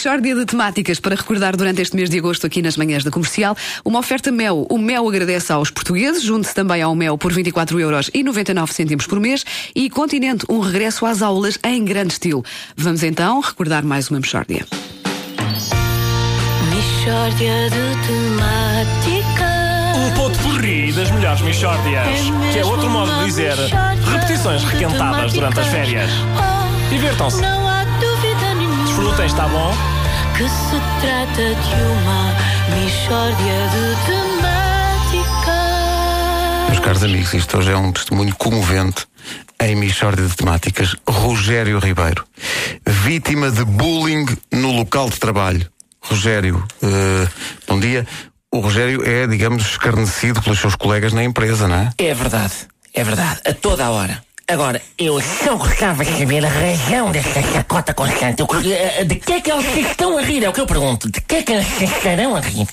Michórdia de temáticas para recordar durante este mês de agosto aqui nas manhãs da comercial. Uma oferta Mel. O Mel agradece aos portugueses, junte-se também ao Mel por 24 euros e 99 cêntimos por mês. E Continente, um regresso às aulas em grande estilo. Vamos então recordar mais uma Michórdia. Michórdia de temáticas. Um ponto porri das melhores Michórdias. É que é outro modo de dizer repetições de requentadas durante as férias. Oh, Divirtam-se. Não há dúvida nenhuma. Desfrutem, está bom? Que se trata de uma Michórdia de temáticas. Meus caros amigos, isto hoje é um testemunho comovente em Michórdia de Temáticas. Rogério Ribeiro, vítima de bullying no local de trabalho. Rogério, eh, bom dia. O Rogério é, digamos, escarnecido pelos seus colegas na empresa, não é? É verdade, é verdade, a toda a hora. Agora, eu só gostava de saber a razão desta chacota constante. Eu, eh, de que é que eles se estão a rir? É o que eu pergunto. De que é que eles se estarão a rir?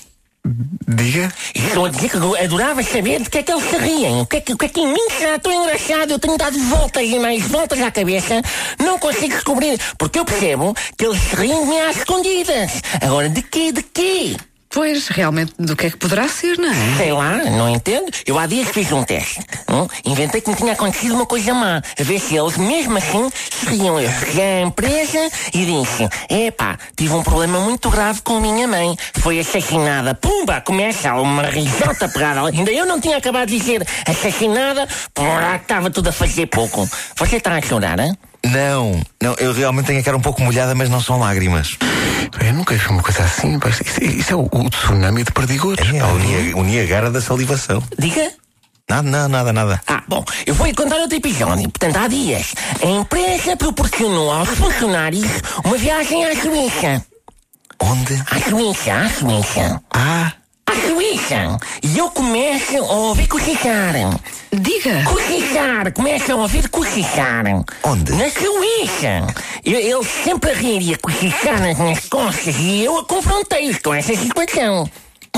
Diga. Estou a dizer que eu adorava saber de que é que eles se riem. O que é que, o que, é que em mim será tão engraçado? Eu tenho dado voltas e mais voltas à cabeça. Não consigo descobrir. Porque eu percebo que eles se riem de mim às escondidas. Agora, de quê? De quê? Pois, realmente, do que é que poderá ser, não é? Sei lá, não entendo. Eu há dias fiz um teste. hum? Inventei que me tinha acontecido uma coisa má. A ver se eles, mesmo assim, se riam. Eu cheguei à empresa e disse: Epá, tive um problema muito grave com minha mãe. Foi assassinada. Pumba! Começa uma risota pegada. Ainda eu não tinha acabado de dizer assassinada, porra, estava tudo a fazer pouco. Você está a chorar, hein? Não, não, eu realmente tenho a cara um pouco molhada, mas não são lágrimas. Eu nunca vi uma coisa assim. pá. Isso, isso é o, o tsunami de perdigões. É o Nia- o Niagara da salivação. Diga. Nada, nada, nada, nada. Ah, bom, eu vou lhe contar outro episódio. Portanto, há dias, a empresa proporcionou aos funcionários uma viagem à Suíça. Onde? À Suíça, à Suíça. Ah, E eu começo a ouvir cochichar. Diga! Cochichar, começo a ouvir cochichar. Onde? Na Suíça. Eu- Ele sempre a rir e a cochichar nas minhas costas e eu a confrontei-os com essa situação.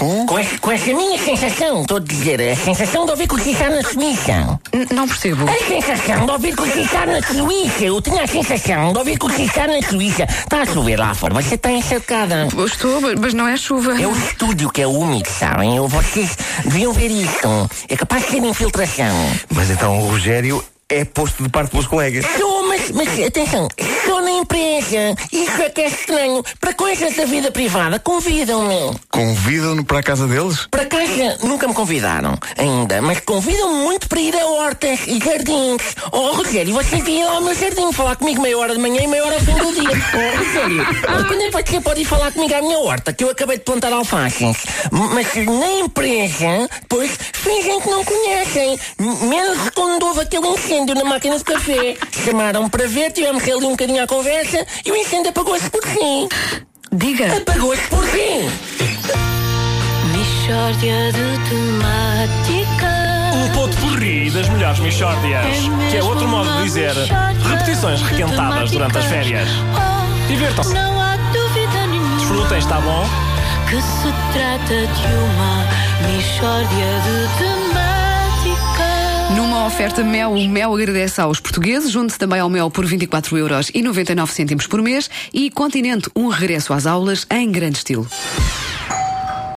Com? Com, essa- com essa minha sensação, estou a dizer, a sensação de ouvir cochichar na Suíça. N- Não percebo. A sensação de ouvir cochichar na Suíça. Eu tinha a sensação de ouvir cochichar na Suíça. Está a chover lá fora, você está encharcada. Estou, mas não é chuva. É o estúdio que é úmido, sabem? Eu, vocês deviam ver isto. É capaz de ser infiltração. mas então o Rogério é posto de parte pelos colegas. Sou, mas, mas atenção, sou empresa. Isso é que é estranho. Para coisas da vida privada, convidam-me. Convidam-no para a casa deles? Para casa nunca me convidaram ainda, mas convidam-me muito para ir a hortas e jardins. Oh, Rogério, você devia ir lá ao meu jardim falar comigo meia hora de manhã e meia hora ao fim do dia. Oh, Rogério, quando é que você pode ir falar comigo à minha horta, que eu acabei de plantar alfaces? Mas na empresa, pois, fingem que não conhecem. Menos quando houve aquele incêndio na máquina de café. Chamaram para ver, tivemos ali um bocadinho à conversa e o incêndio apagou-se por si. Diga! Apagou-se por si. Michórdia de temáticas. Um ponto porri das melhores Michórdias. É Que é outro modo de dizer repetições requentadas durante as férias. Oh, Divirtam-se. Não há dúvida nenhuma. Desfrutem, está bom? Que se trata de uma Michórdia de temáticas. Oferta Mel, o Mel agradece aos portugueses, junte-se também ao Mel por 24 euros e 99 cêntimos por mês. E Continente, um regresso às aulas em grande estilo.